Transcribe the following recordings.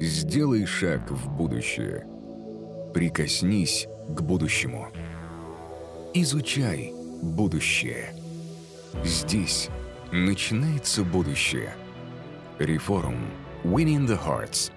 Сделай шаг в будущее. Прикоснись к будущему. Изучай будущее. Здесь начинается будущее. Реформ. Winning the Hearts.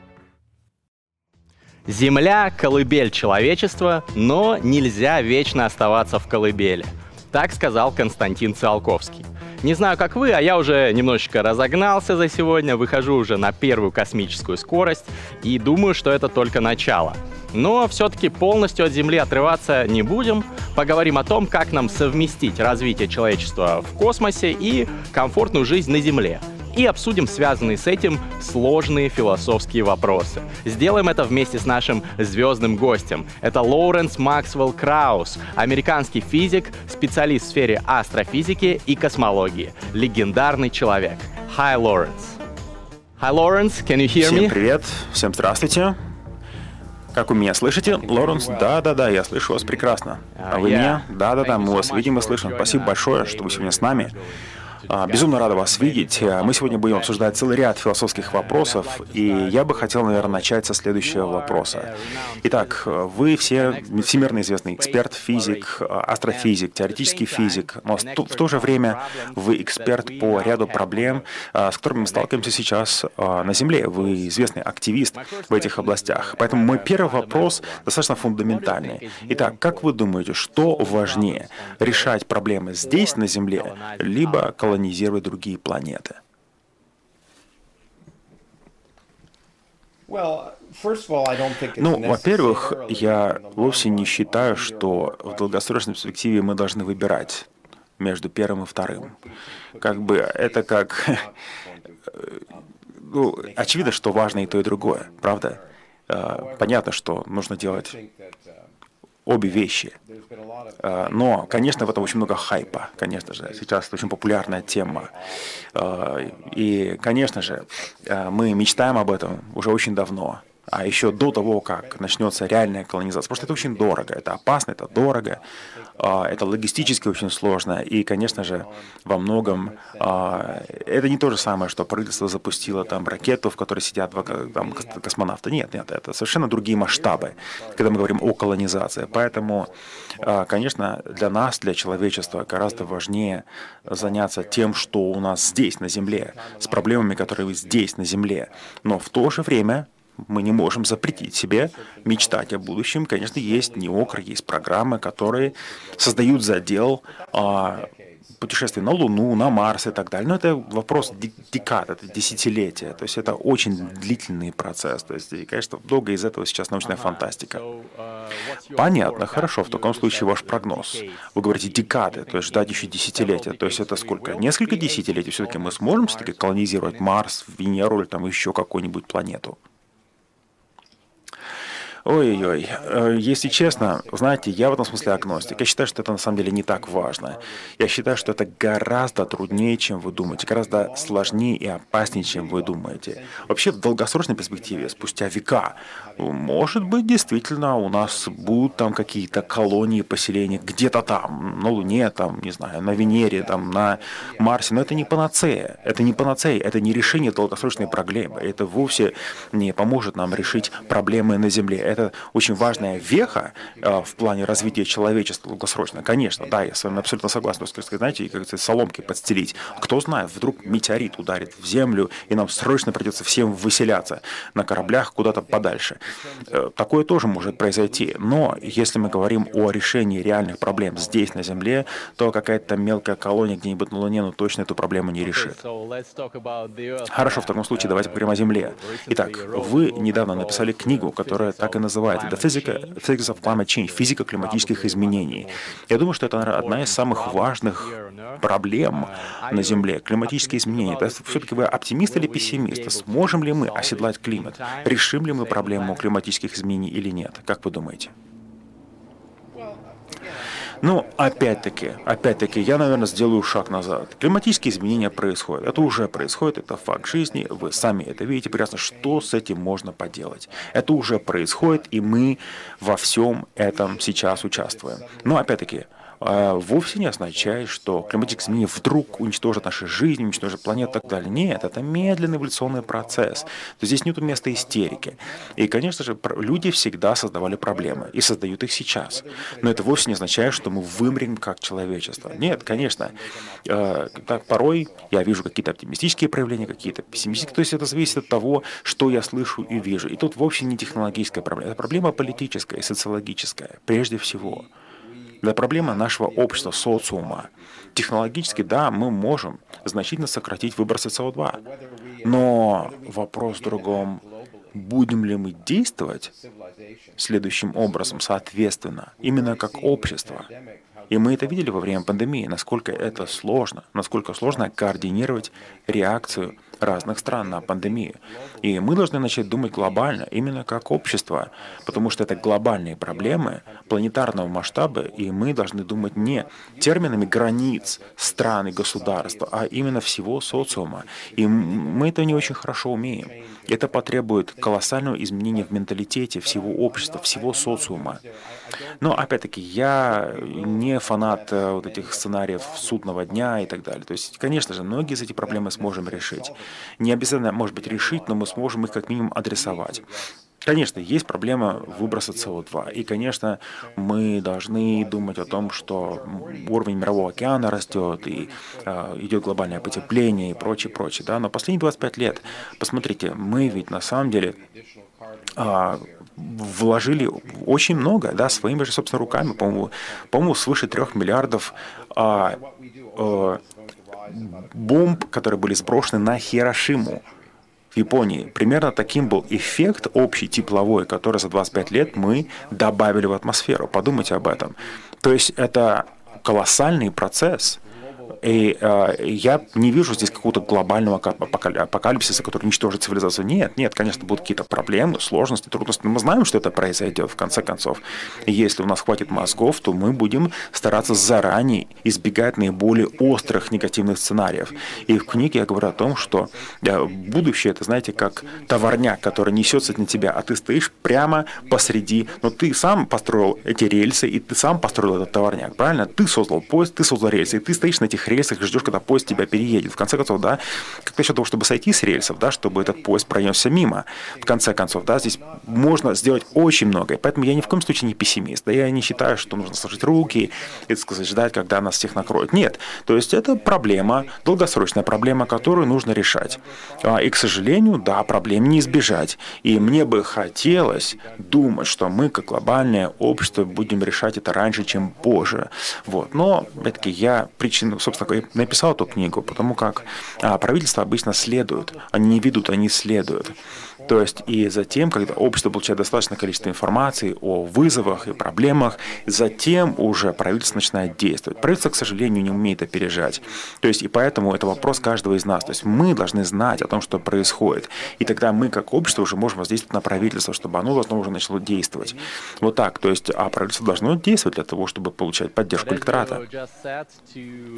Земля — колыбель человечества, но нельзя вечно оставаться в колыбели. Так сказал Константин Циолковский. Не знаю, как вы, а я уже немножечко разогнался за сегодня, выхожу уже на первую космическую скорость и думаю, что это только начало. Но все-таки полностью от Земли отрываться не будем. Поговорим о том, как нам совместить развитие человечества в космосе и комфортную жизнь на Земле и обсудим связанные с этим сложные философские вопросы. Сделаем это вместе с нашим звездным гостем. Это Лоуренс Максвелл Краус, американский физик, специалист в сфере астрофизики и космологии. Легендарный человек. Hi, Lawrence. Hi, Lawrence, can you hear Всем me? привет, всем здравствуйте. Как вы меня слышите? Лоренс, да-да-да, я слышу вас прекрасно. А вы Yeah. меня? Да-да-да, мы вас видим и слышим. Спасибо большое, что вы сегодня с нами. А, Безумно рада вас видеть. А, Мы сегодня будем обсуждать целый ряд философских вопросов, и я бы хотел, наверное, начать со следующего вопроса. Итак, вы все всемирно известный эксперт, физик, астрофизик, теоретический физик, но в то- же время вы эксперт по ряду проблем, а, с которыми мы сталкиваемся сейчас на Земле. Вы известный активист в этих областях. Поэтому мой первый вопрос достаточно фундаментальный. Итак, как вы думаете, что важнее, решать проблемы здесь, на Земле, либо колонизировать другие планеты? Ну, во-первых, я вовсе не считаю, что в долгосрочной перспективе мы должны выбирать между первым и вторым. Как бы это как... э, Ну, очевидно, что важно и то, и другое, правда? Э, Понятно, что нужно делать обе вещи. Э, Но, конечно, в этом очень много хайпа, конечно же. Сейчас это очень популярная тема. Э, И, конечно же, э, мы мечтаем об этом уже очень давно. А еще до того, как начнется реальная колонизация. Просто это очень дорого, это опасно, это дорого, а, это логистически очень сложно. И, конечно же, во многом а, это не то же самое, что правительство запустило там ракету, в которой сидят два там, кос- космонавты. Нет, нет, это совершенно другие масштабы, когда мы говорим о колонизации. Поэтому, а, конечно, для нас, для человечества гораздо важнее заняться тем, что у нас здесь, на Земле, с проблемами, которые здесь, на Земле. Но в то же время мы не можем запретить себе мечтать о будущем. Конечно, есть неокр, есть программы, которые создают задел а, путешествий на Луну, на Марс и так далее. Но это вопрос декад, это десятилетия. То есть это очень длительный процесс. То есть, и, конечно, долго из этого сейчас научная фантастика. Понятно, хорошо. В таком случае ваш прогноз. Вы говорите декады, то есть ждать еще десятилетия. То есть это сколько? Несколько десятилетий все-таки мы сможем все-таки колонизировать Марс, Венеру или там еще какую-нибудь планету? Ой-ой-ой, Э, если честно, знаете, я в этом смысле агностик. Я считаю, что это на самом деле не так важно. Я считаю, что это гораздо труднее, чем вы думаете, гораздо сложнее и опаснее, чем вы думаете. Вообще, в долгосрочной перспективе, спустя века, может быть, действительно у нас будут там какие-то колонии, поселения где-то там, на Луне, там, не знаю, на Венере, там, на Марсе, но это не панацея. Это не панацея, это не решение долгосрочной проблемы. Это вовсе не поможет нам решить проблемы на Земле. Это очень важная веха э, в плане развития человечества долгосрочно. Конечно, да, я с вами абсолютно согласен. То есть, знаете, как говорится, соломки подстелить. Кто знает, вдруг метеорит ударит в Землю, и нам срочно придется всем выселяться на кораблях куда-то подальше. Э, Такое тоже может произойти. Но если мы говорим о решении реальных проблем здесь, на Земле, то какая-то мелкая колония где-нибудь на Луне, ну точно эту проблему не решит. Хорошо, в таком случае давайте поговорим о Земле. Итак, вы недавно написали книгу, которая так и называется «The Physica- Physics of Climate Change» – «Физика климатических изменений». Я думаю, что это наверное, одна из самых важных проблем на Земле – климатические изменения. Все-таки вы оптимист или пессимист? Сможем ли мы оседлать климат? Решим ли мы проблему климатических изменений или нет? Как вы думаете? Ну, опять-таки, опять-таки, я, наверное, сделаю шаг назад. Климатические изменения происходят. Это уже происходит, это факт жизни. Вы сами это видите прекрасно. Что с этим можно поделать? Это уже происходит, и мы во всем этом сейчас участвуем. Но, опять-таки, вовсе не означает, что климатические изменения вдруг уничтожат наши жизни, уничтожат планету и так далее. Нет, это медленный эволюционный процесс. То здесь нет места истерики. И, конечно же, люди всегда создавали проблемы и создают их сейчас. Но это вовсе не означает, что мы вымрем как человечество. Нет, конечно. Э, порой я вижу какие-то оптимистические проявления, какие-то пессимистические. То есть это зависит от того, что я слышу и вижу. И тут вовсе не технологическая проблема. Это проблема политическая и социологическая, прежде всего. Это проблема нашего общества, социума. Технологически, да, мы можем значительно сократить выбросы СО2. Но вопрос в другом, будем ли мы действовать следующим образом, соответственно, именно как общество. И мы это видели во время пандемии, насколько это сложно, насколько сложно координировать реакцию разных стран на пандемию. И мы должны начать думать глобально, именно как общество, потому что это глобальные проблемы планетарного масштаба, и мы должны думать не терминами границ стран и государства, а именно всего социума. И мы это не очень хорошо умеем. Это потребует колоссального изменения в менталитете всего общества, всего социума. Но, опять-таки, я не фанат э, вот этих сценариев судного дня и так далее. То есть, конечно же, многие из этих проблем мы сможем решить. Не обязательно, может быть, решить, но мы сможем их как минимум адресовать. Конечно, есть проблема выброса СО2. И, конечно, мы должны думать о том, что уровень мирового океана растет, и э, идет глобальное потепление и прочее, прочее. Да? Но последние 25 лет, посмотрите, мы ведь на самом деле э, вложили очень много, да, своими же, собственно, руками, по-моему, по-моему свыше трех миллиардов э, э, бомб, которые были сброшены на Хирошиму в Японии. Примерно таким был эффект общий тепловой, который за 25 лет мы добавили в атмосферу. Подумайте об этом. То есть это колоссальный процесс – и э, я не вижу здесь какого-то глобального апокалипсиса, который уничтожит цивилизацию. Нет, нет, конечно, будут какие-то проблемы, сложности, трудности. Но мы знаем, что это произойдет в конце концов. Если у нас хватит мозгов, то мы будем стараться заранее избегать наиболее острых негативных сценариев. И в книге я говорю о том, что э, будущее, это, знаете, как товарняк, который несется на тебя, а ты стоишь прямо посреди, но ты сам построил эти рельсы, и ты сам построил этот товарняк, правильно? Ты создал поезд, ты создал рельсы, и ты стоишь на этих рельсах и ждешь, когда поезд тебя переедет. В конце концов, да, как насчет того, чтобы сойти с рельсов, да, чтобы этот поезд пронесся мимо. В конце концов, да, здесь можно сделать очень многое. Поэтому я ни в коем случае не пессимист. Да я не считаю, что нужно сложить руки и, сказать, ждать, когда нас всех накроют. Нет. То есть это проблема, долгосрочная проблема, которую нужно решать. А, и, к сожалению, да, проблем не избежать. И мне бы хотелось думать, что мы, как глобальное общество, будем решать это раньше, чем позже. Вот. Но, опять-таки, я причину, собственно, написал эту книгу, потому как а, правительства обычно следуют, они не ведут, они следуют. То есть и затем, когда общество получает достаточное количество информации о вызовах и проблемах, затем уже правительство начинает действовать. Правительство, к сожалению, не умеет опережать. То есть и поэтому это вопрос каждого из нас. То есть мы должны знать о том, что происходит. И тогда мы, как общество, уже можем воздействовать на правительство, чтобы оно должно уже начало действовать. Вот так. То есть а правительство должно действовать для того, чтобы получать поддержку электората.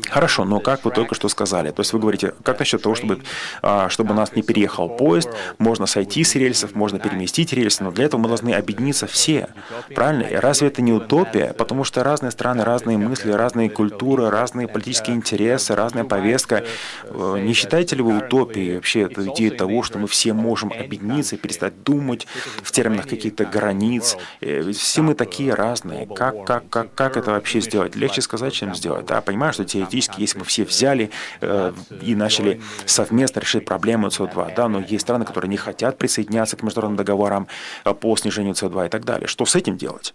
Хорошо, но как вы только что сказали? То есть вы говорите, как насчет того, чтобы, а, чтобы нас не переехал поезд, можно сойти сойти с рельсов, можно переместить рельсы, но для этого мы должны объединиться все. Правильно? И разве это не утопия? Потому что разные страны, разные мысли, разные культуры, разные политические интересы, разная повестка. Э, не считаете ли вы утопией вообще эту идею того, что мы все можем объединиться и перестать думать в терминах каких-то границ? Э, все мы такие разные. Как, как, как, как это вообще сделать? Легче сказать, чем сделать. Да? Понимаю, что теоретически, если мы все взяли э, и начали совместно решить проблему СО2, да, но есть страны, которые не хотят присоединяться к международным договорам э, по снижению СО2 и так далее. Что с этим делать?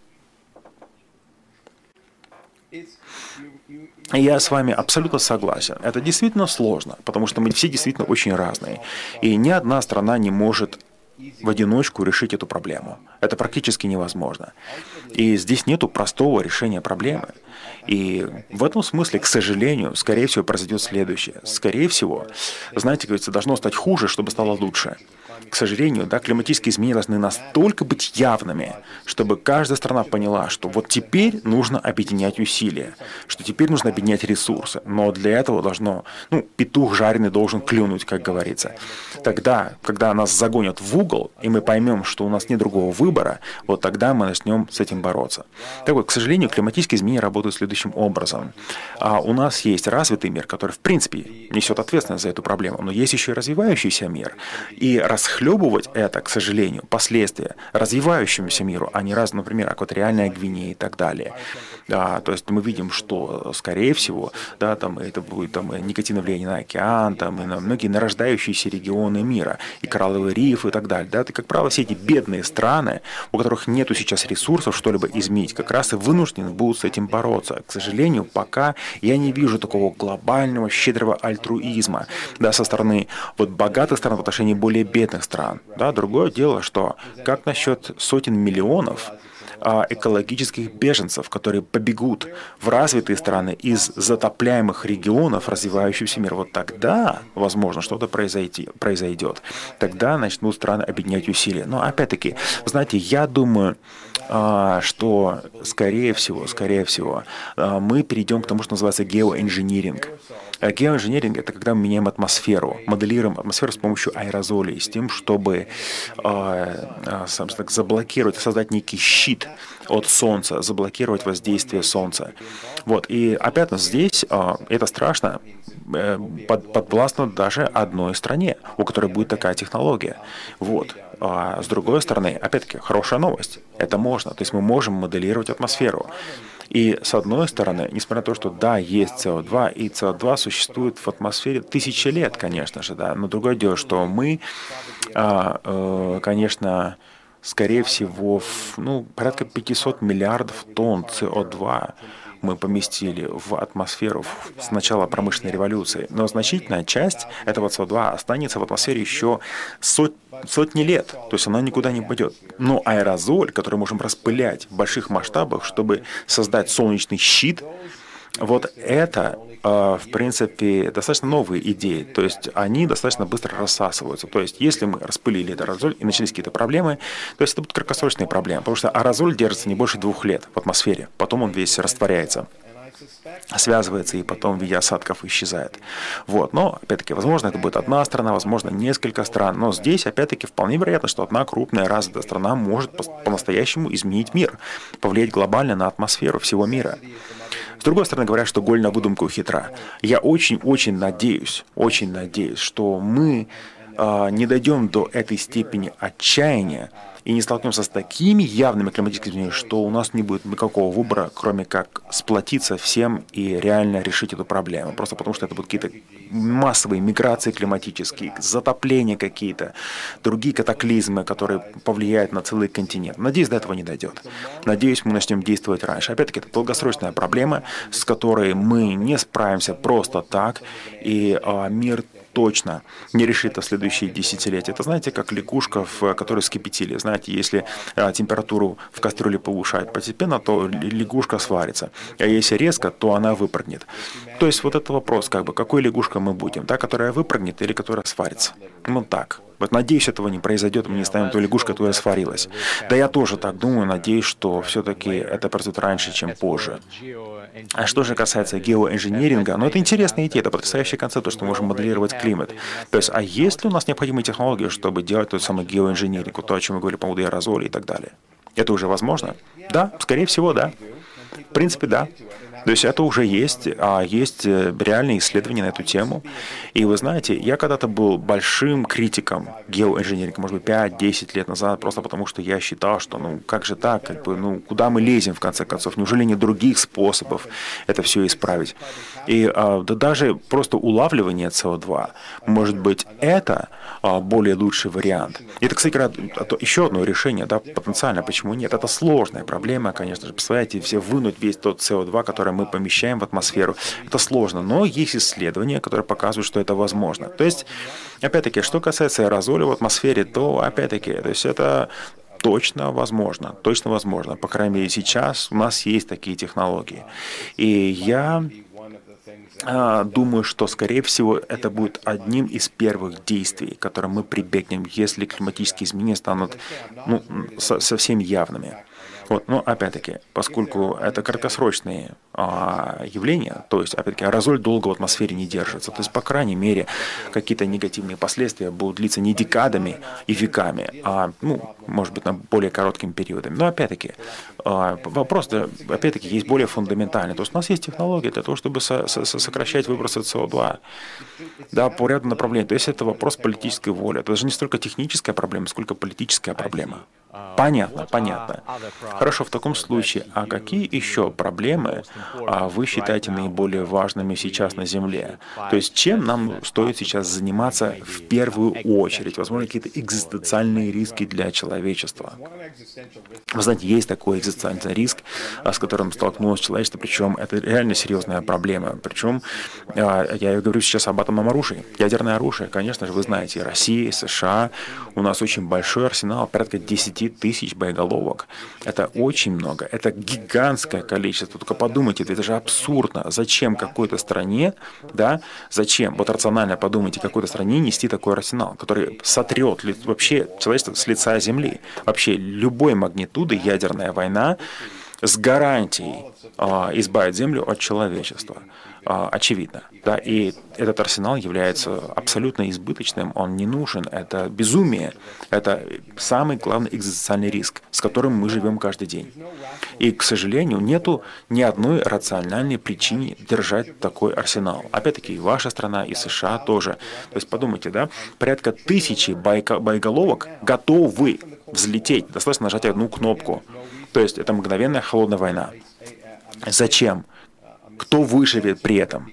Я с вами абсолютно согласен. Это действительно сложно, потому что мы все действительно очень разные. И ни одна страна не может в одиночку решить эту проблему. Это практически невозможно. И здесь нету простого решения проблемы. И в этом смысле, к сожалению, скорее всего, произойдет следующее. Скорее всего, знаете, говорится, должно стать хуже, чтобы стало лучше к сожалению, да, климатические изменения должны настолько быть явными, чтобы каждая страна поняла, что вот теперь нужно объединять усилия, что теперь нужно объединять ресурсы. Но для этого должно, ну, петух жареный должен клюнуть, как говорится. Тогда, когда нас загонят в угол, и мы поймем, что у нас нет другого выбора, вот тогда мы начнем с этим бороться. Так вот, к сожалению, климатические изменения работают следующим образом. А у нас есть развитый мир, который, в принципе, несет ответственность за эту проблему, но есть еще и развивающийся мир. И расхлебывать это, к сожалению, последствия развивающемуся миру, а не раз, например, экваториальная Гвинея и так далее. Да, то есть мы видим, что, скорее всего, да, там это будет там, негативное влияние на океан, там, и на многие нарождающиеся регионы мира, и коралловый риф и так далее. Да, это, как правило, все эти бедные страны, у которых нет сейчас ресурсов что-либо изменить, как раз и вынуждены будут с этим бороться. К сожалению, пока я не вижу такого глобального, щедрого альтруизма да, со стороны вот, богатых стран в отношении более бедных стран. Да, другое дело, что как насчет сотен миллионов экологических беженцев, которые побегут в развитые страны из затопляемых регионов развивающегося мира. Вот тогда, возможно, что-то произойдет. Тогда начнут страны объединять усилия. Но опять-таки, знаете, я думаю, а, что скорее всего, скорее всего, а, мы перейдем к тому, что называется геоинжиниринг. А геоинженеринг — это когда мы меняем атмосферу, моделируем атмосферу с помощью аэрозолей, с тем, чтобы э, так, заблокировать, создать некий щит от Солнца, заблокировать воздействие Солнца. Вот. И опять здесь э, это страшно, э, под, подвластно даже одной стране, у которой будет такая технология. Вот. А с другой стороны, опять-таки, хорошая новость. Это можно. То есть мы можем моделировать атмосферу. И с одной стороны, несмотря на то, что да, есть СО2, и СО2 существует в атмосфере тысячи лет, конечно же, да, но другое дело, что мы, а, э, конечно, скорее всего, ну, порядка 500 миллиардов тонн СО2 мы поместили в атмосферу с начала промышленной революции, но значительная часть этого СО2 останется в атмосфере еще сот, сотни лет, то есть она никуда не пойдет. Но аэрозоль, который можем распылять в больших масштабах, чтобы создать солнечный щит, вот это, а, в принципе, достаточно новые идеи. То есть они достаточно быстро рассасываются. То есть если мы распылили этот аэрозоль и начались какие-то проблемы, то есть это будут краткосрочные проблемы. Потому что аэрозоль держится не больше двух лет в атмосфере. Потом он весь растворяется связывается и потом в виде осадков исчезает. Вот. Но, опять-таки, возможно, это будет одна страна, возможно, несколько стран. Но здесь, опять-таки, вполне вероятно, что одна крупная развитая страна может по-настоящему изменить мир, повлиять глобально на атмосферу всего мира. С другой стороны, говорят, что голь на выдумку хитра. Я очень-очень надеюсь, очень надеюсь, что мы э, не дойдем до этой степени отчаяния, и не столкнемся с такими явными климатическими изменениями, что у нас не будет никакого выбора, кроме как сплотиться всем и реально решить эту проблему. Просто потому что это будут какие-то массовые миграции климатические, затопления какие-то, другие катаклизмы, которые повлияют на целый континент. Надеюсь, до этого не дойдет. Надеюсь, мы начнем действовать раньше. Опять-таки, это долгосрочная проблема, с которой мы не справимся просто так, и а, мир точно не решит в следующие десятилетия. Это, знаете, как лягушка, в которой скипятили. Знаете, если а, температуру в кастрюле повышают постепенно, то лягушка сварится. А если резко, то она выпрыгнет. То есть вот это вопрос, как бы, какой лягушкой мы будем? Та, которая выпрыгнет или которая сварится? Ну так. Вот надеюсь, этого не произойдет, мы не станем той лягушкой, которая сварилась. Да я тоже так думаю, надеюсь, что все-таки это произойдет раньше, чем позже. А что же касается геоинжиниринга, ну это интересная идея, это потрясающий концепт, что мы можем моделировать климат. То есть, а есть ли у нас необходимые технологии, чтобы делать тот самый геоинжиниринг, то, о чем мы говорили по поводу аэрозоли и так далее? Это уже возможно? Да, скорее всего, да. В принципе, да. То есть это уже есть, а есть э, реальные исследования на эту тему. И вы знаете, я когда-то был большим критиком геоинженеринга, может быть, 5-10 лет назад, просто потому что я считал, что ну как же так, как бы, ну куда мы лезем в конце концов, неужели нет других способов это все исправить? И а, да даже просто улавливание СО2, может быть, это а, более лучший вариант. И это, кстати, еще одно решение, да, потенциально, почему нет? Это сложная проблема, конечно же. Представляете, все вынуть весь тот СО2, который мы помещаем в атмосферу. Это сложно, но есть исследования, которые показывают, что это возможно. То есть, опять-таки, что касается аэрозоля в атмосфере, то, опять-таки, то есть это точно возможно, точно возможно. По крайней мере, сейчас у нас есть такие технологии. И я а, думаю, что, скорее всего, это будет одним из первых действий, которым мы прибегнем, если климатические изменения станут ну, совсем явными. Вот, но опять-таки, поскольку это краткосрочные а, явления, то есть, опять-таки, аэрозоль долго в атмосфере не держится, то есть, по крайней мере, какие-то негативные последствия будут длиться не декадами и веками, а, ну, может быть, на более коротким периодами. Но опять-таки, а, вопрос, опять-таки, есть более фундаментальный. То есть у нас есть технологии для того, чтобы со со сокращать выбросы СО2 да, по ряду направлений. То есть это вопрос политической воли. Это даже не столько техническая проблема, сколько политическая проблема. Понятно, понятно. Хорошо, в таком случае, а какие еще проблемы а, вы считаете наиболее важными сейчас на Земле? То есть чем нам стоит сейчас заниматься в первую очередь? Возможно, какие-то экзистенциальные риски для человечества? Вы знаете, есть такой экзистенциальный риск, а, с которым столкнулось человечество, причем это реально серьезная проблема. Причем а, я говорю сейчас об атомном оружии. Ядерное оружие, конечно же, вы знаете, Россия, США, у нас очень большой арсенал, порядка 10 тысяч боеголовок. Это очень много, это гигантское количество. Только подумайте, это же абсурдно. Зачем какой-то стране, да, зачем, вот рационально подумайте, какой-то стране нести такой арсенал, который сотрет вообще человечество с лица земли. Вообще любой магнитуды ядерная война с гарантией а, избавит Землю от человечества. А, очевидно. Да? И этот арсенал является абсолютно избыточным, он не нужен, это безумие, это самый главный экзистенциальный риск, с которым мы живем каждый день. И, к сожалению, нету ни одной рациональной причины держать такой арсенал. Опять-таки, и ваша страна, и США тоже. То есть подумайте, да, порядка тысячи боеголовок готовы взлететь, достаточно нажать одну кнопку. То есть это мгновенная холодная война. Зачем? Кто выживет при этом?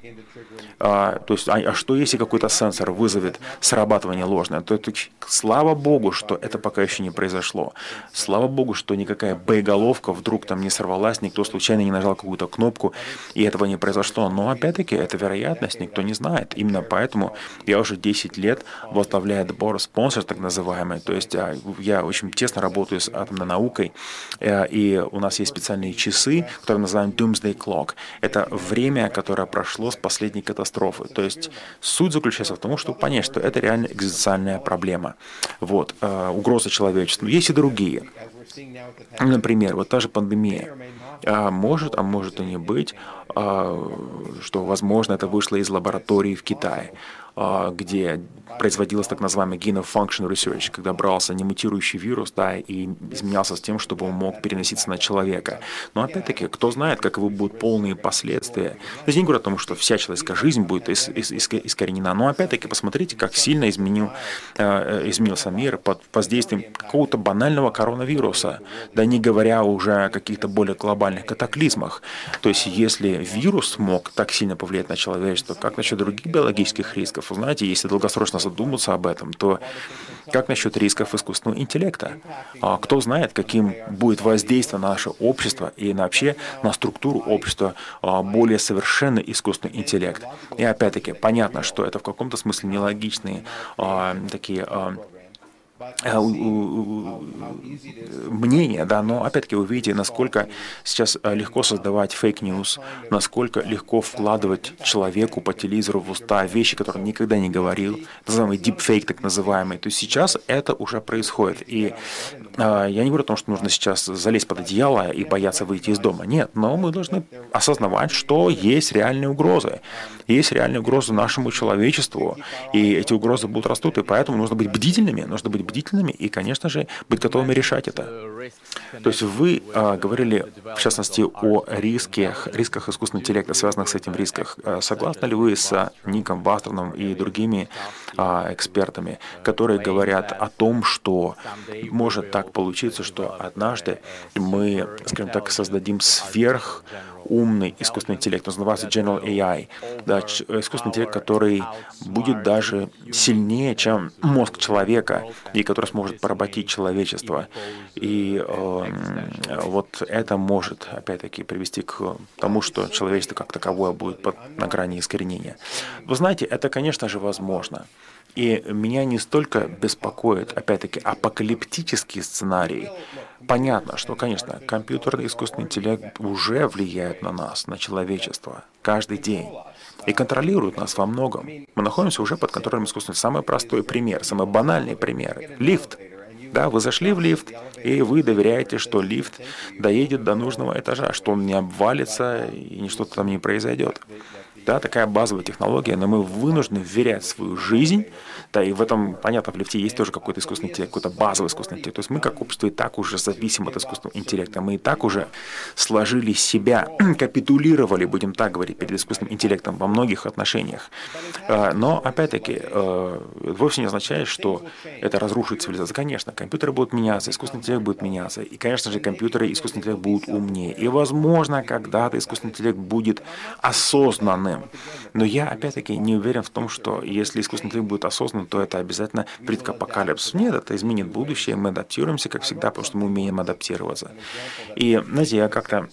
А, то есть, а, а что если какой-то сенсор вызовет срабатывание ложное? То, то слава богу, что это пока еще не произошло. Слава богу, что никакая боеголовка вдруг там не сорвалась, никто случайно не нажал какую-то кнопку, и этого не произошло. Но опять-таки, это вероятность, никто не знает. Именно поэтому я уже 10 лет возглавляю Board Sponsors, так называемый. То есть а, я очень тесно работаю с атомной наукой, э, и у нас есть специальные часы, которые называем Doomsday Clock. Это время, которое прошло с последней катастрофы катастрофы. То есть суть заключается в том, чтобы понять, что это реально экзистенциальная проблема. Вот, э, угроза человечеству. Есть и другие. Например, вот та же пандемия. А может, а может и не быть, а, что, возможно, это вышло из лаборатории в Китае. А, где производилось так называемый gain of function research, когда брался немутирующий вирус да, и изменялся с тем, чтобы он мог переноситься на человека. Но опять-таки, кто знает, каковы будут полные последствия. То есть не говорю о том, что вся человеческая жизнь будет ис- ис- ис- искоренена, но опять-таки посмотрите, как сильно изменил, э, изменился мир под воздействием какого-то банального коронавируса, да не говоря уже о каких-то более глобальных катаклизмах. То есть если вирус мог так сильно повлиять на человечество, как насчет других биологических рисков, рисков. Знаете, если долгосрочно задуматься об этом, то как насчет рисков искусственного интеллекта? А кто знает, каким будет воздействие на наше общество и вообще на структуру общества а, более совершенный искусственный интеллект? И опять-таки, понятно, что это в каком-то смысле нелогичные а, такие мнение, да, но опять-таки вы видите, насколько сейчас э, легко создавать fake news, насколько легко вкладывать человеку по телевизору в уста вещи, которые он никогда не говорил, называемый deepfake так называемый. То есть сейчас это уже происходит. И э, я не говорю о том, что нужно сейчас залезть под одеяло и бояться выйти из дома. Нет, но мы должны осознавать, что есть реальные угрозы. Есть реальные угрозы нашему человечеству, и эти угрозы будут растут, и поэтому нужно быть бдительными, нужно быть бдительными и, конечно же, быть готовыми решать это. То есть вы а, говорили, в частности, о рисках, рисках искусственного интеллекта, связанных с этим рисках. Согласны ли вы с Ником Бастерном и другими а, экспертами, которые говорят о том, что может так получиться, что однажды мы, скажем так, создадим сверх умный искусственный интеллект, он называется General AI, да, искусственный интеллект, который будет даже сильнее, чем мозг человека, и который сможет поработить человечество. И э, вот это может, опять-таки, привести к тому, что человечество как таковое будет под, на грани искоренения. Вы знаете, это, конечно же, возможно. И меня не столько беспокоит, опять-таки, апокалиптический сценарий. Понятно, что, конечно, компьютерный искусственный интеллект уже влияет на нас, на человечество, каждый день. И контролирует нас во многом. Мы находимся уже под контролем искусственного. Самый простой пример, самый банальный пример. Лифт. Да, вы зашли в лифт, и вы доверяете, что лифт доедет до нужного этажа, что он не обвалится и что-то там не произойдет. Да, такая базовая технология, но мы вынуждены вверять свою жизнь да, и в этом, понятно, в лифте есть тоже какой-то искусственный интеллект, какой-то базовый искусственный интеллект. То есть мы как общество и так уже зависим от искусственного интеллекта. Мы и так уже сложили себя, капитулировали, будем так говорить, перед искусственным интеллектом во многих отношениях. А, но, опять-таки, э, вовсе не означает, что это разрушит цивилизацию. Конечно, компьютеры будут меняться, искусственный интеллект будет меняться. И, конечно же, компьютеры и искусственный интеллект будут умнее. И, возможно, когда-то искусственный интеллект будет осознанным. Но я, опять-таки, не уверен в том, что если искусственный интеллект будет осознанным, ну, то это обязательно предкапокалипсис. Нет, это изменит будущее, мы адаптируемся, как всегда, потому что мы умеем адаптироваться. И, знаете, я как-то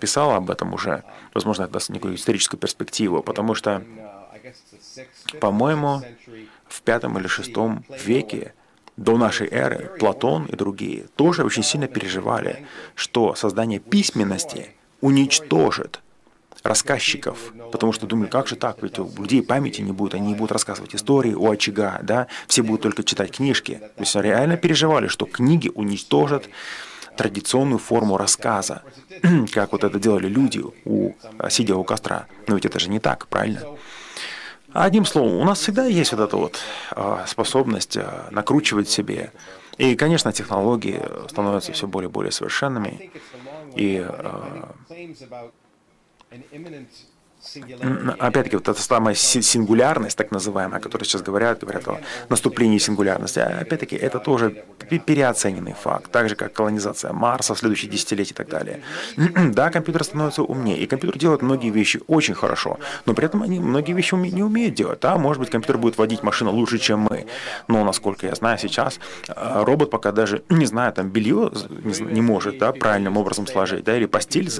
писал об этом уже, возможно, это даст некую историческую перспективу, потому что, по-моему, в пятом или шестом веке до нашей эры Платон и другие тоже очень сильно переживали, что создание письменности уничтожит рассказчиков, потому что думали, как же так, ведь у людей памяти не будет, они не будут рассказывать истории у очага, да, все будут только читать книжки. То есть реально переживали, что книги уничтожат традиционную форму рассказа, как вот это делали люди, у, сидя у костра. Но ведь это же не так, правильно? Одним словом, у нас всегда есть вот эта вот а, способность а, накручивать себе. И, конечно, технологии становятся все более и более совершенными. И а, Опять-таки, вот эта самая сингулярность, так называемая, о которой сейчас говорят, говорят о наступлении сингулярности, а опять-таки, это тоже переоцененный факт, так же, как колонизация Марса в следующие десятилетия и так далее. да, компьютер становится умнее, и компьютер делает многие вещи очень хорошо, но при этом они многие вещи не умеют делать. Да, может быть, компьютер будет водить машину лучше, чем мы, но, насколько я знаю сейчас, э, робот пока даже, не знаю, там белье не, не может да, правильным образом сложить, да, или постель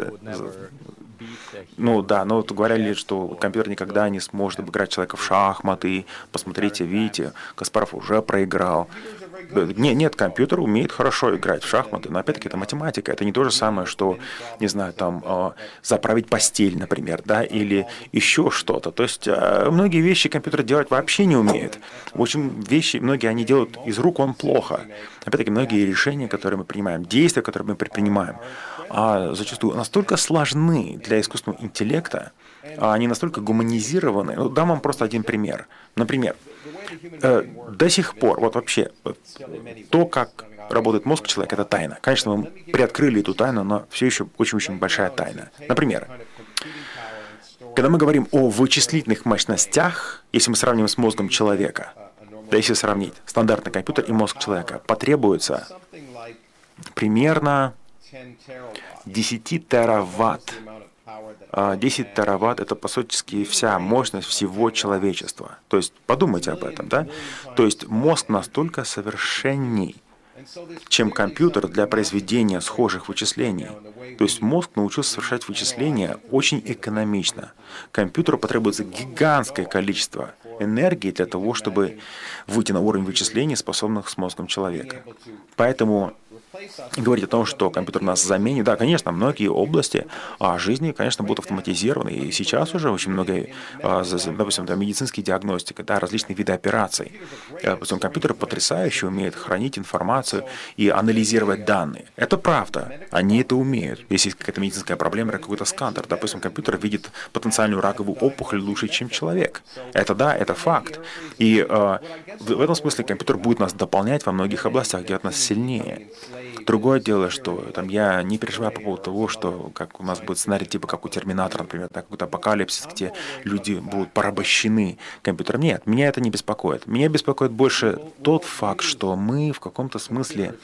ну да, но вот говорили, что компьютер никогда не сможет обыграть человека в шахматы. Посмотрите, видите, Каспаров уже проиграл. Нет, нет, компьютер умеет хорошо играть в шахматы, но опять-таки это математика. Это не то же самое, что, не знаю, там, э, заправить постель, например, да, или еще что-то. То есть э, многие вещи компьютер делать вообще не умеет. В общем, вещи, многие они делают из рук он плохо. Опять-таки, многие решения, которые мы принимаем, действия, которые мы предпринимаем, а зачастую настолько сложны для искусственного интеллекта, а они настолько гуманизированы. Ну, дам вам просто один пример. Например, до сих пор, вот вообще, то, как работает мозг человека, это тайна. Конечно, мы приоткрыли эту тайну, но все еще очень-очень большая тайна. Например, когда мы говорим о вычислительных мощностях, если мы сравним с мозгом человека, да если сравнить стандартный компьютер и мозг человека, потребуется примерно 10 тераватт 10 а, тераватт – это, по сути, вся мощность всего человечества. То есть подумайте об этом, да? То есть мозг настолько совершенней, чем компьютер для произведения схожих вычислений. То есть мозг научился совершать вычисления очень экономично. Компьютеру потребуется гигантское количество энергии для того, чтобы выйти на уровень вычислений, способных с мозгом человека. Поэтому говорить о том, что компьютер нас заменит. Да, конечно, многие области а, жизни, конечно, будут автоматизированы. И сейчас уже очень много, а, допустим, да, медицинские диагностика, да, различные виды операций. Э, допустим, компьютер потрясающе умеет хранить информацию и анализировать данные. Это правда. Они это умеют. Если есть какая-то медицинская проблема какой-то сканер, допустим, компьютер видит потенциальную раковую опухоль лучше, чем человек. Это да, это факт. И э, в этом смысле компьютер будет нас дополнять во многих областях, делать нас сильнее. Другое дело, что там я не переживаю по поводу того, что как у нас будет сценарий типа как у Терминатора, например, так, какой-то апокалипсис, где люди будут порабощены компьютером. Нет, меня это не беспокоит. Меня беспокоит больше тот факт, что мы в каком-то смысле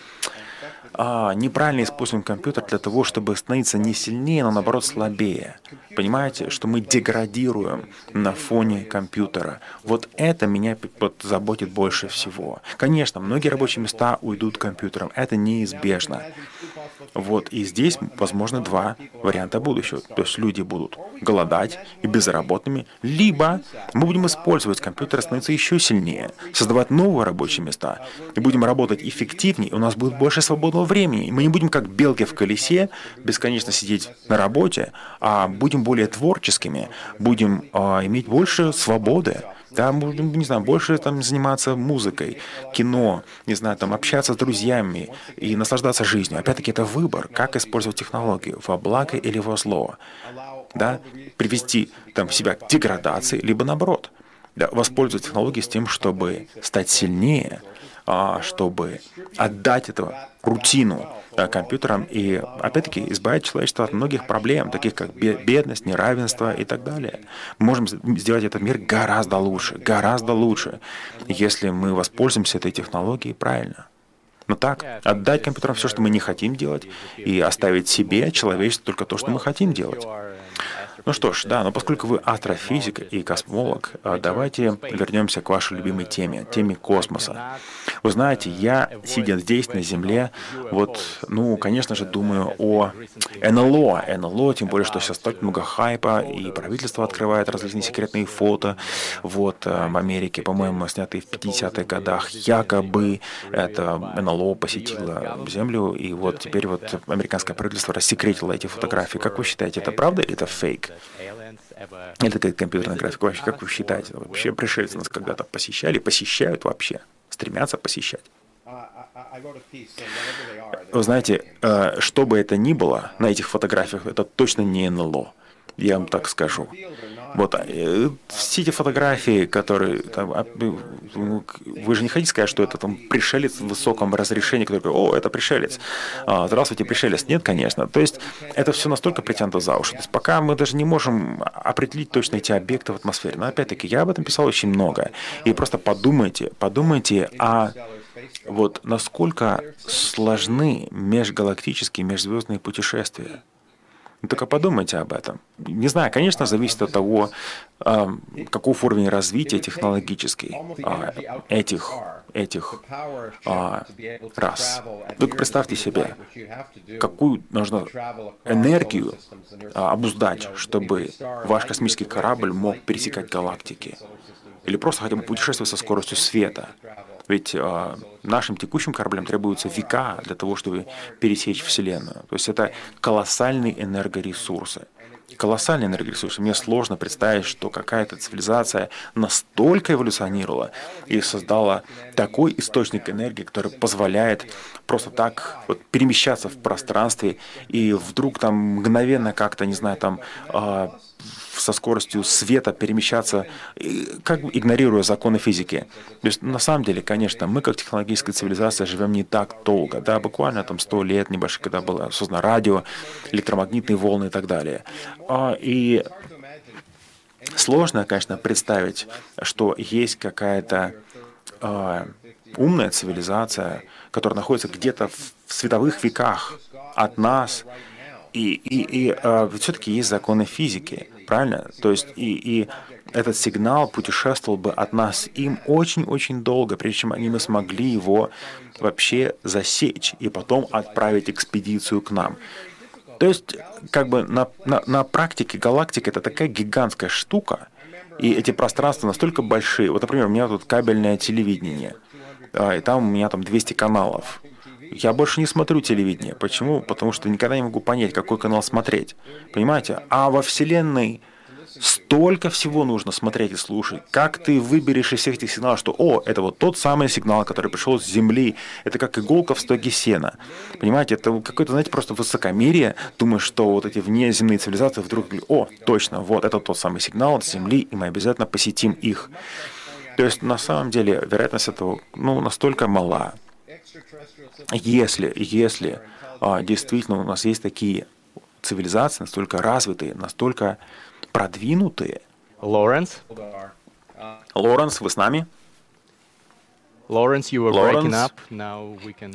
а, неправильно используем компьютер для того, чтобы становиться не сильнее, но наоборот слабее. Понимаете, что мы деградируем на фоне компьютера. Вот это меня вот, заботит больше всего. Конечно, многие рабочие места уйдут компьютером, это неизбежно. Вот, и здесь, возможно, два варианта будущего. То есть люди будут голодать и безработными, либо мы будем использовать компьютер, становиться еще сильнее, создавать новые рабочие места, и будем работать эффективнее, у нас будет больше свободного времени. И мы не будем как белки в колесе бесконечно сидеть на работе, а будем более творческими, будем э, иметь больше свободы. Можем, не знаю, больше там заниматься музыкой, кино, не знаю, там общаться с друзьями и наслаждаться жизнью. Опять-таки это выбор, как использовать технологию, во благо или во зло. Да, привести там себя к деградации, либо наоборот, да, воспользоваться технологией с тем, чтобы стать сильнее, а, чтобы отдать эту рутину компьютерам и, опять-таки, избавить человечество от многих проблем, таких как бедность, неравенство и так далее. Мы можем сделать этот мир гораздо лучше, гораздо лучше, если мы воспользуемся этой технологией правильно. Но так, отдать компьютерам все, что мы не хотим делать, и оставить себе, человечеству, только то, что мы хотим делать. Ну что ж, да, но поскольку вы астрофизик и космолог, а, давайте вернемся к вашей любимой теме, теме космоса. Вы знаете, я, сидя здесь, на Земле, вот, ну, конечно же, думаю о НЛО. НЛО, тем более, что сейчас так много хайпа, и правительство открывает различные секретные фото, вот, э, в Америке, по-моему, снятые в 50-х годах, якобы это НЛО посетило Землю, и вот теперь вот американское правительство рассекретило эти фотографии. Как вы считаете, это правда или это фейк? Это как компьютерная графика. Вообще, как вы считаете, вообще пришельцы нас когда-то посещали, посещают вообще, стремятся посещать? Вы знаете, э, что бы это ни было на этих фотографиях, это точно не НЛО я вам так скажу. Вот э, все эти фотографии, которые там, а, ну, вы же не хотите сказать, что это там пришелец в высоком разрешении, который о, это пришелец. А, здравствуйте, пришелец. Нет, конечно. То есть это все настолько притянуто за уши. То есть пока мы даже не можем определить точно эти объекты в атмосфере. Но опять-таки, я об этом писал очень много. И просто подумайте, подумайте о вот насколько сложны межгалактические, межзвездные путешествия. Ну, только подумайте об этом. Не знаю, конечно, зависит от того, каков уровень развития технологический а, этих, этих а, рас. Только представьте себе, какую нужно энергию а, обуздать, чтобы ваш космический корабль мог пересекать галактики. Или просто хотя бы путешествовать со скоростью света. Ведь э, нашим текущим кораблям требуются века для того, чтобы пересечь Вселенную. То есть это колоссальные энергоресурсы. Колоссальные энергоресурсы. Мне сложно представить, что какая-то цивилизация настолько эволюционировала и создала такой источник энергии, который позволяет просто так вот перемещаться в пространстве и вдруг там мгновенно как-то, не знаю, там э, со скоростью света перемещаться, как бы игнорируя законы физики. То есть на самом деле, конечно, мы как технологическая цивилизация живем не так долго, да, буквально там сто лет небольших, когда было создано радио, электромагнитные волны и так далее. А, и сложно, конечно, представить, что есть какая-то э, умная цивилизация, которая находится где-то в световых веках от нас, и, и, и э, все-таки есть законы физики правильно? То есть и, и этот сигнал путешествовал бы от нас им очень-очень долго, прежде чем они мы смогли его вообще засечь и потом отправить экспедицию к нам. То есть, как бы на, на, на практике галактика это такая гигантская штука, и эти пространства настолько большие. Вот, например, у меня тут кабельное телевидение, а, и там у меня там 200 каналов. Я больше не смотрю телевидение. Почему? Потому что никогда не могу понять, какой канал смотреть. Понимаете? А во Вселенной столько всего нужно смотреть и слушать. Как ты выберешь из всех этих сигналов, что, о, это вот тот самый сигнал, который пришел с Земли. Это как иголка в стоге сена. Понимаете, это какое-то, знаете, просто высокомерие. Думаешь, что вот эти внеземные цивилизации вдруг говорят, о, точно, вот это тот самый сигнал с Земли, и мы обязательно посетим их. То есть, на самом деле, вероятность этого ну, настолько мала, если, если а, действительно у нас есть такие цивилизации, настолько развитые, настолько продвинутые. Лоренс? Лоренс, вы с нами?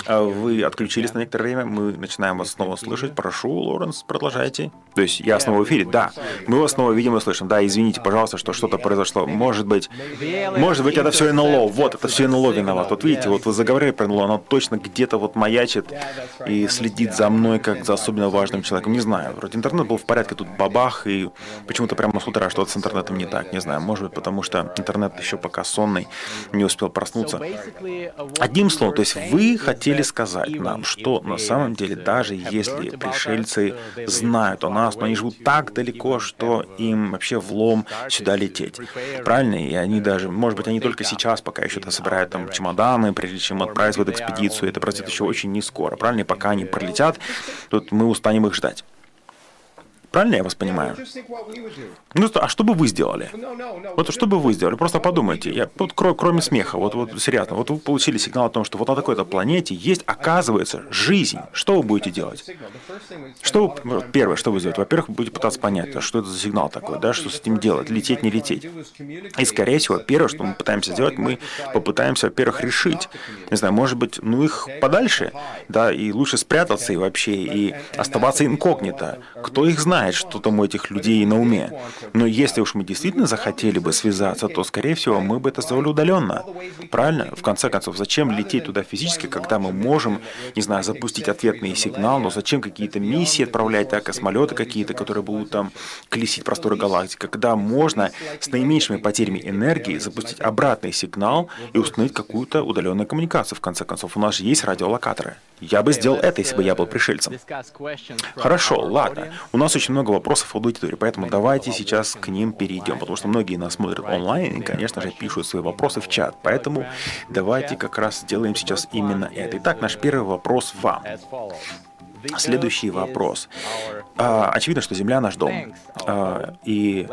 А вы отключились на некоторое время, мы начинаем вас снова слышать. Прошу, Лоренс, продолжайте. То есть я снова в эфире, да. Мы вас снова видим и слышим. Да, извините, пожалуйста, что что-то произошло. Может быть, может быть, это все НЛО. Вот, это все НЛО виноват. Вот видите, вот вы заговорили про НЛО, оно точно где-то вот маячит и следит за мной, как за особенно важным человеком. Не знаю, вроде интернет был в порядке, тут бабах, и почему-то прямо с утра что-то с интернетом не так. Не знаю, может быть, потому что интернет еще пока сонный, не успел проснуться. Одним словом, то есть вы хотели сказать нам, что на самом деле даже если пришельцы знают о нас, но они живут так далеко, что им вообще влом сюда лететь. Правильно? И они даже, может быть, они только сейчас пока еще-то собирают там чемоданы, прежде чем отправить в эту экспедицию. Это произойдет еще очень не скоро. Правильно? И пока они пролетят, тут мы устанем их ждать. Правильно я вас понимаю? Ну, а что бы вы сделали? Вот что бы вы сделали? Просто подумайте. Я, вот, кроме смеха, вот, вот серьезно, вот вы получили сигнал о том, что вот на такой-то планете есть, оказывается, жизнь. Что вы будете делать? Что вы, первое, что вы сделаете? Во-первых, вы будете пытаться понять, что это за сигнал такой, да, что с этим делать, лететь, не лететь. И, скорее всего, первое, что мы пытаемся сделать, мы попытаемся, во-первых, решить, не знаю, может быть, ну их подальше, да, и лучше спрятаться и вообще, и оставаться инкогнито. Кто их знает? Знает, что там у этих людей на уме. Но если уж мы действительно захотели бы связаться, то, скорее всего, мы бы это сделали удаленно. Правильно? В конце концов, зачем лететь туда физически, когда мы можем, не знаю, запустить ответный сигнал, но зачем какие-то миссии отправлять, да, космолеты какие-то, которые будут там колесить просторы галактики, когда можно с наименьшими потерями энергии запустить обратный сигнал и установить какую-то удаленную коммуникацию, в конце концов. У нас же есть радиолокаторы. Я бы сделал это, если бы я был пришельцем. Хорошо, ладно. У нас очень много вопросов в аудитории, поэтому давайте сейчас к ним перейдем, потому что многие нас смотрят онлайн и, конечно же, пишут свои вопросы в чат. Поэтому давайте как раз сделаем сейчас именно это. Итак, наш первый вопрос вам. Следующий вопрос. А, очевидно, что Земля наш дом. А, и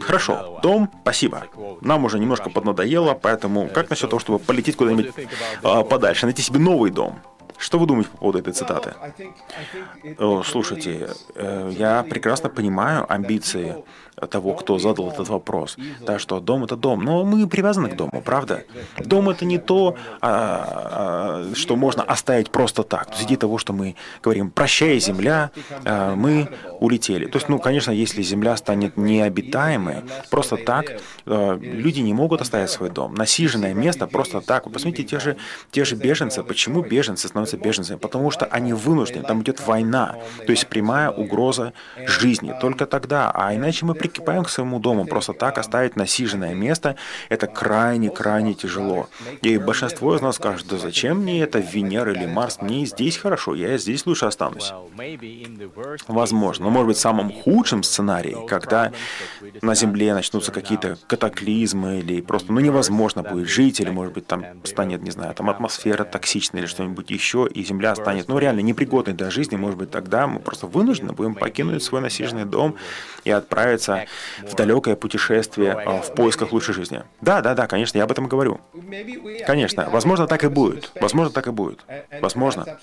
хорошо, дом, спасибо. Нам уже немножко поднадоело, поэтому как насчет того, чтобы полететь куда-нибудь а, подальше, найти себе новый дом? Что вы думаете по поводу этой цитаты? Слушайте, э, я прекрасно понимаю амбиции того, кто задал этот вопрос. Да, что дом это дом. Но мы привязаны к дому, правда? Дом это не то, а, а, что можно оставить просто так. Идея того, что мы говорим, прощай, земля, а, мы улетели. То есть, ну, конечно, если земля станет необитаемой, просто так а, люди не могут оставить свой дом. Насиженное место просто так. Вы посмотрите, те же, те же беженцы. Почему беженцы становятся беженцами? Потому что они вынуждены. Там идет война. То есть прямая угроза жизни. Только тогда. А иначе мы прикипаем к своему дому. Просто так оставить насиженное место – это крайне-крайне тяжело. И большинство из нас скажет, да зачем мне это, Венера или Марс, мне здесь хорошо, я здесь лучше останусь. Возможно, но может быть в самом худшем сценарии, когда на Земле начнутся какие-то катаклизмы или просто ну, невозможно будет жить, или может быть там станет, не знаю, там атмосфера токсичная или что-нибудь еще, и Земля станет ну реально непригодной для жизни, может быть тогда мы просто вынуждены будем покинуть свой насиженный дом и отправиться в далекое путешествие а, в поисках лучшей жизни. Да, да, да, конечно, я об этом говорю. Конечно, возможно, так и будет. Возможно, так и будет. Возможно.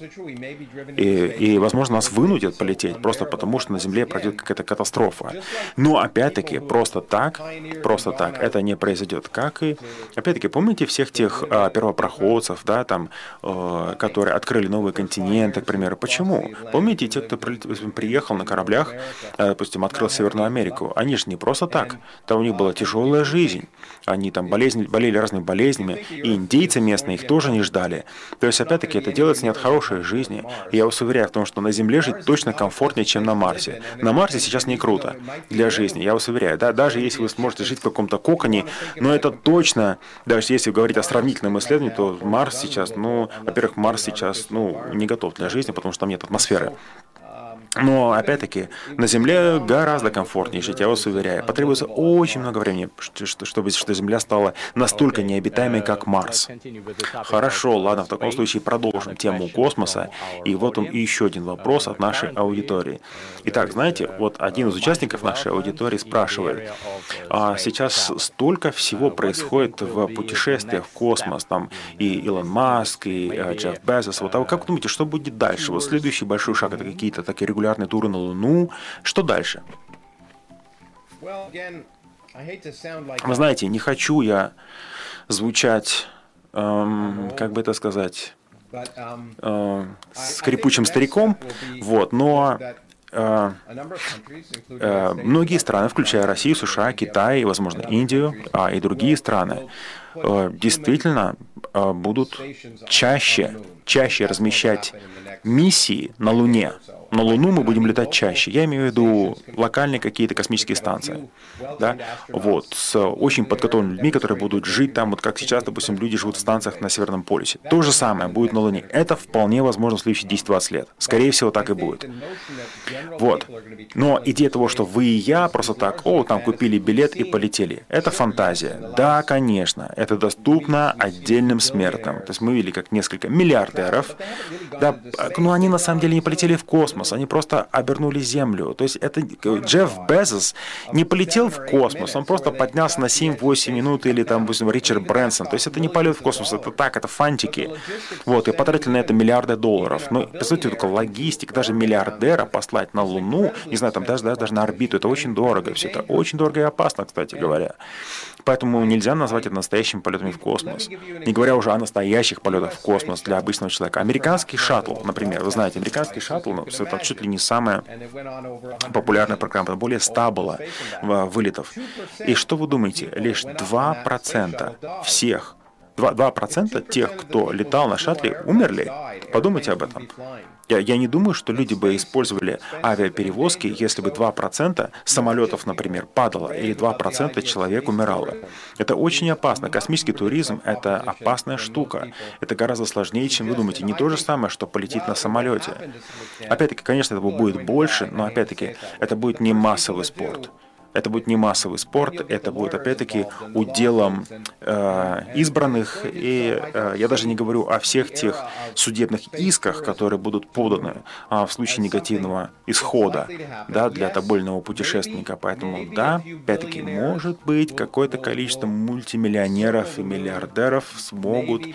И, и возможно, нас вынудят полететь просто потому, что на Земле пройдет какая-то катастрофа. Но, опять-таки, просто так, просто так это не произойдет. Как и, опять-таки, помните всех тех а, первопроходцев, да, там, а, которые открыли новые континенты, к примеру. Почему? Помните те, кто приехал на кораблях, а, допустим, открыл Северную Америку? Они же не просто так. Там у них была тяжелая жизнь. Они там болезни, болели разными болезнями, и индейцы местные их тоже не ждали. То есть, опять-таки, это делается не от хорошей жизни. И я вас уверяю в том, что на Земле жить точно комфортнее, чем на Марсе. На Марсе сейчас не круто для жизни, я вас уверяю. Да, даже если вы сможете жить в каком-то коконе, но это точно, даже если говорить о сравнительном исследовании, то Марс сейчас, ну, во-первых, Марс сейчас, ну, не готов для жизни, потому что там нет атмосферы. Но, опять-таки, на Земле гораздо комфортнее жить, я вас уверяю. Потребуется очень много времени, чтобы что Земля стала настолько необитаемой, как Марс. Хорошо, ладно, в таком случае продолжим тему космоса. И вот он еще один вопрос от нашей аудитории. Итак, знаете, вот один из участников нашей аудитории спрашивает, а сейчас столько всего происходит в путешествиях в космос, там и Илон Маск, и э, Джефф Безос, вот, а вы как думаете, что будет дальше? Вот следующий большой шаг, это какие-то такие регулярные регулярные туры на Луну. Что дальше? Вы знаете, не хочу я звучать эм, как бы это сказать, э, скрипучим стариком, вот, но э, э, многие страны, включая Россию, США, Китай, возможно, Индию а, и другие страны, э, действительно э, будут чаще, чаще размещать миссии на Луне на Луну мы будем летать чаще. Я имею в виду локальные какие-то космические станции. Да? Вот, с очень подготовленными людьми, которые будут жить там, вот как сейчас, допустим, люди живут в станциях на Северном полюсе. То же самое будет на Луне. Это вполне возможно в следующие 10-20 лет. Скорее всего, так и будет. Вот. Но идея того, что вы и я просто так, о, там купили билет и полетели, это фантазия. Да, конечно, это доступно отдельным смертным. То есть мы видели, как несколько миллиардеров, да, но они на самом деле не полетели в космос, космос, они просто обернули Землю. То есть это Джефф Безос не полетел в космос, он просто поднялся на 7-8 минут, или там, допустим, Ричард Брэнсон. То есть это не полет в космос, это так, это фантики. Вот, и потратили на это миллиарды долларов. Но, по сути, только логистика, даже миллиардера послать на Луну, не знаю, там даже, даже, даже на орбиту, это очень дорого. Все это очень дорого и опасно, кстати говоря. Поэтому нельзя назвать это настоящими полетами в космос. Не говоря уже о настоящих полетах в космос для обычного человека. Американский шаттл, например, вы знаете, американский шаттл, ну, это чуть ли не самая популярная программа, более 100 было вылетов. И что вы думаете, лишь 2% всех 2%, 2 тех, кто летал на шаттле, умерли. Подумайте об этом. Я, я не думаю, что люди бы использовали авиаперевозки, если бы 2% самолетов, например, падало, или 2% человек умирало. Это очень опасно. Космический туризм — это опасная штука. Это гораздо сложнее, чем вы думаете. Не то же самое, что полететь на самолете. Опять-таки, конечно, этого будет больше, но опять-таки, это будет не массовый спорт. Это будет не массовый спорт, это будет опять-таки уделом э, избранных. И э, я даже не говорю о всех тех судебных исках, которые будут поданы э, в случае негативного исхода да, для тобольного путешественника. Поэтому да, опять-таки, может быть, какое-то количество мультимиллионеров и миллиардеров смогут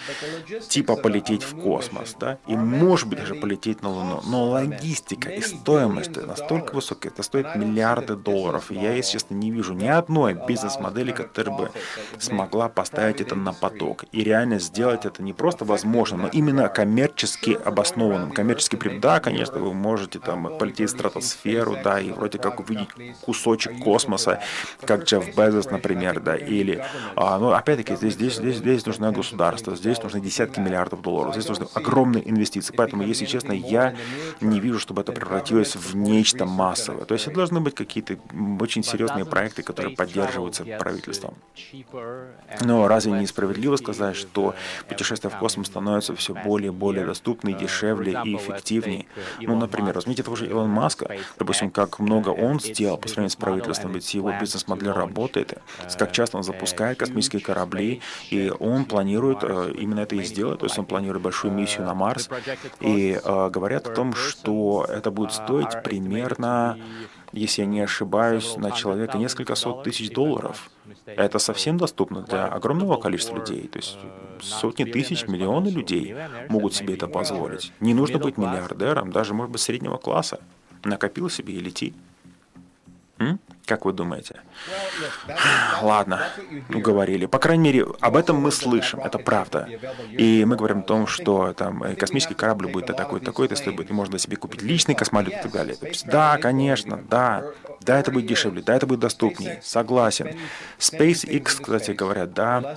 типа полететь в космос, да, и может быть даже полететь на Луну. Но логистика и стоимость настолько высокая, это стоит миллиарды долларов. И я, если честно, не вижу ни одной бизнес-модели, которая бы смогла поставить это на поток и реально сделать это не просто возможно, но именно коммерчески обоснованным. Коммерчески, да, конечно, вы можете там полететь в стратосферу, да, и вроде как увидеть кусочек космоса, как Джефф Безос, например, да, или, а, ну, опять-таки, здесь, здесь, здесь, здесь нужно государство, здесь нужны десятки миллиардов долларов, здесь нужны огромные инвестиции. Поэтому, если честно, я не вижу, чтобы это превратилось в нечто массовое. То есть это должны быть какие-то очень серьезные серьезные проекты, которые поддерживаются правительством. Но разве не справедливо сказать, что путешествия в космос становятся все более и более доступны, дешевле и эффективнее? Ну, например, возьмите того же Илон Маска, допустим, как много он сделал по сравнению с правительством, ведь его бизнес-модель работает, как часто он запускает космические корабли, и он планирует э, именно это и сделать, то есть он планирует большую миссию на Марс, и э, говорят о том, что это будет стоить примерно если я не ошибаюсь, на человека несколько сот тысяч долларов. Это совсем доступно для огромного количества людей. То есть сотни тысяч, миллионы людей могут себе это позволить. Не нужно быть миллиардером, даже, может быть, среднего класса. Накопил себе и лети. М? Как вы думаете? Ладно, уговорили. По крайней мере, об этом мы слышим, это правда. И мы говорим о том, что там э, космический корабль будет такой, такой, то стоит, и можно себе купить личный космолет и так далее. Да, конечно, да. Да, это будет дешевле, да, это будет доступнее. Согласен. SpaceX, кстати говоря, да,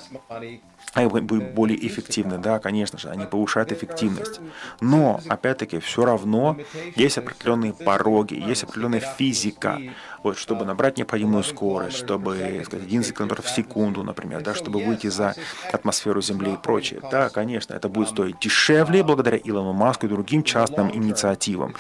будут более эффективны, да, конечно же, они повышают эффективность. Но, опять-таки, все равно есть определенные пороги, есть определенная физика, вот, чтобы набрать необходимую скорость, чтобы сказать, 11 км в секунду, например, да, чтобы выйти за атмосферу Земли и прочее. Да, конечно, это будет стоить дешевле благодаря Илону Маску и другим частным инициативам.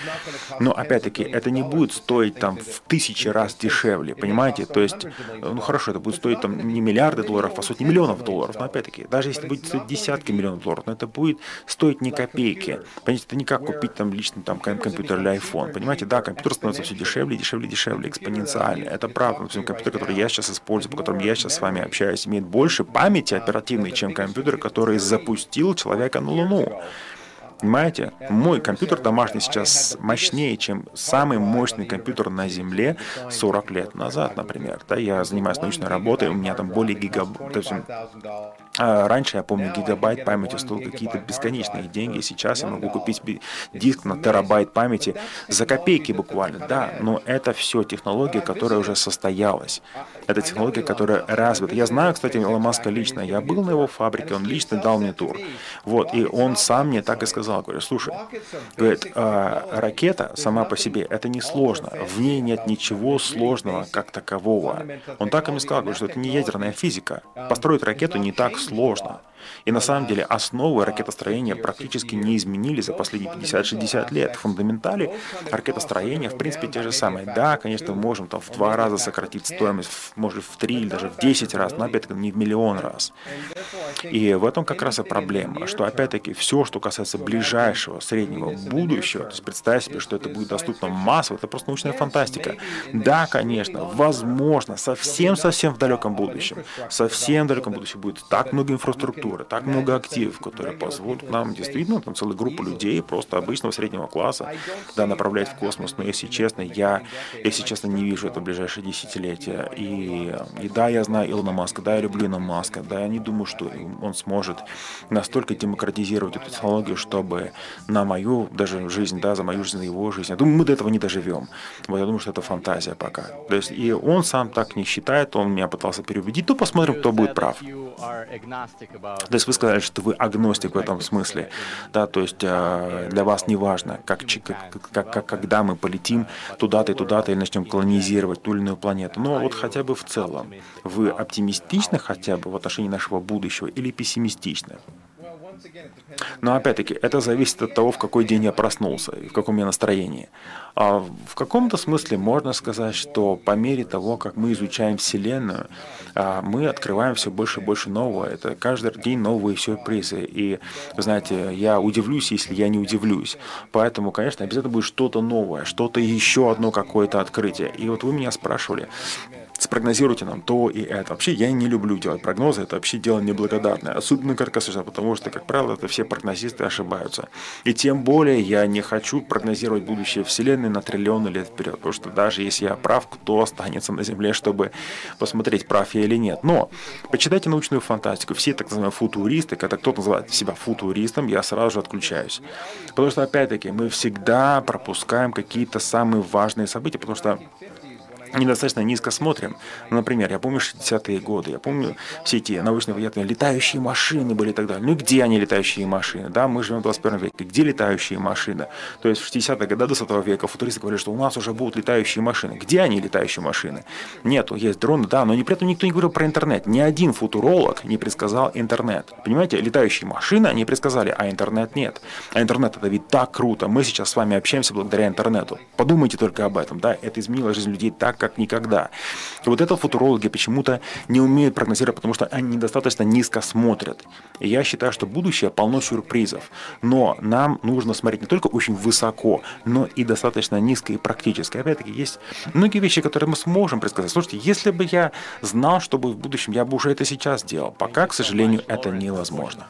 Но, опять-таки, это не будет стоить там в тысячи раз дешевле, понимаете? То есть, ну хорошо, это будет стоить там не миллиарды долларов, а сотни миллионов долларов, но опять-таки, даже если будет стоить десятки миллионов долларов, но это будет стоить не копейки. Понимаете, это не как купить там лично там компьютер или iPhone. Понимаете, да, компьютер становится все дешевле, дешевле, дешевле, экспоненциально. Это правда. Допустим, компьютер, который я сейчас использую, по которому я сейчас с вами общаюсь, имеет больше памяти оперативной, чем компьютер, который запустил человека на Луну. Понимаете? Мой компьютер домашний сейчас мощнее, чем самый мощный компьютер на Земле 40 лет назад, например. Да, я занимаюсь научной работой, у меня там более гигабайт, раньше, я помню, гигабайт памяти стоил какие-то бесконечные деньги. Сейчас я могу купить диск на терабайт памяти за копейки буквально. Да, но это все технология, которая уже состоялась. Это технология, которая развита. Я знаю, кстати, Илона Маска лично. Я был на его фабрике, он лично дал мне тур. Вот, и он сам мне так и сказал. Говорю, слушай, говорит, а, ракета сама по себе, это не сложно. В ней нет ничего сложного как такового. Он так и мне сказал, говорит, что это не ядерная физика. Построить ракету не так сложно. И на самом деле основы ракетостроения практически не изменились за последние 50-60 лет. Фундаментали ракетостроения, в принципе, те же самые. Да, конечно, мы можем там в два раза сократить стоимость, может в три или даже в 10 раз, но опять-таки не в миллион раз. И в этом как раз и проблема, что опять-таки все, что касается ближайшего, среднего будущего, то есть представь себе, что это будет доступно массово, это просто научная фантастика. Да, конечно, возможно, совсем-совсем в далеком будущем, совсем в далеком будущем будет так много инфраструктуры, так много активов, которые позволят нам действительно там целую группу людей, просто обычного среднего класса, да, направлять в космос. Но если честно, я, если честно, не вижу это в ближайшие десятилетия. И, и да, я знаю Илона Маска, да, я люблю Илона Маска, да, я не думаю, что он сможет настолько демократизировать эту технологию, чтобы на мою даже жизнь, да, за мою жизнь, за его жизнь. Я думаю, мы до этого не доживем. Вот я думаю, что это фантазия пока. То есть и он сам так не считает, он меня пытался переубедить. То посмотрим, кто будет прав. То есть вы сказали, что вы агностик в этом смысле, да, то есть э, для вас не важно, как, как, как, как, когда мы полетим туда-то и туда-то и начнем колонизировать ту или иную планету. Но вот хотя бы в целом, вы оптимистичны хотя бы в отношении нашего будущего или пессимистичны? Но опять-таки, это зависит от того, в какой день я проснулся и в каком я настроении. А в каком-то смысле можно сказать, что по мере того, как мы изучаем Вселенную, а, мы открываем все больше и больше нового. Это каждый день новые сюрпризы. И, знаете, я удивлюсь, если я не удивлюсь. Поэтому, конечно, обязательно будет что-то новое, что-то еще одно какое-то открытие. И вот вы меня спрашивали, спрогнозируйте нам то и это. Вообще я не люблю делать прогнозы, это вообще дело неблагодарное, особенно краткосрочно, потому что, как правило, это все прогнозисты ошибаются. И тем более я не хочу прогнозировать будущее Вселенной на триллионы лет вперед, потому что даже если я прав, кто останется на Земле, чтобы посмотреть, прав я или нет. Но почитайте научную фантастику, все так называемые футуристы, когда кто-то называет себя футуристом, я сразу же отключаюсь. Потому что, опять-таки, мы всегда пропускаем какие-то самые важные события, потому что недостаточно низко смотрим. Например, я помню 60-е годы, я помню все эти научно-военные летающие машины были и так далее. Ну и где они, летающие машины? Да, мы живем в 21 веке. Где летающие машины? То есть в 60-е годы 20 века футуристы говорили, что у нас уже будут летающие машины. Где они, летающие машины? Нету, есть дроны, да, но не, при этом никто не говорил про интернет. Ни один футуролог не предсказал интернет. Понимаете, летающие машины они предсказали, а интернет нет. А интернет это ведь так круто. Мы сейчас с вами общаемся благодаря интернету. Подумайте только об этом, да, это изменило жизнь людей так, как никогда. И вот это футурологи почему-то не умеют прогнозировать, потому что они недостаточно низко смотрят. И я считаю, что будущее полно сюрпризов. Но нам нужно смотреть не только очень высоко, но и достаточно низко и практически. Опять-таки, есть многие вещи, которые мы сможем предсказать. Слушайте, если бы я знал, что будет в будущем, я бы уже это сейчас делал. Пока, к сожалению, это невозможно.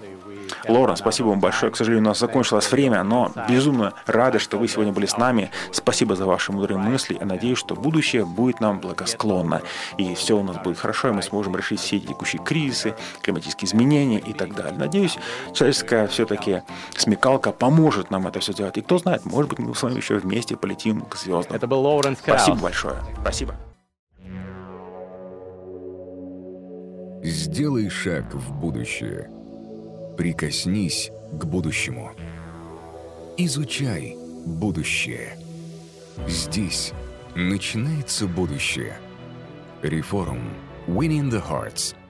Лора, спасибо вам большое. К сожалению, у нас закончилось время, но безумно рады, что вы сегодня были с нами. Спасибо за ваши мудрые мысли. Я надеюсь, что будущее будет нам благосклонно. И все у нас будет хорошо, и мы сможем решить все текущие кризисы, климатические изменения и так далее. Надеюсь, человеческая все-таки смекалка поможет нам это все делать. И кто знает, может быть, мы с вами еще вместе полетим к звездам. Это был Лоуренс Краус. Спасибо большое. Спасибо. Сделай шаг в будущее – Прикоснись к будущему. Изучай будущее. Здесь начинается будущее. Реформ. Winning the Hearts –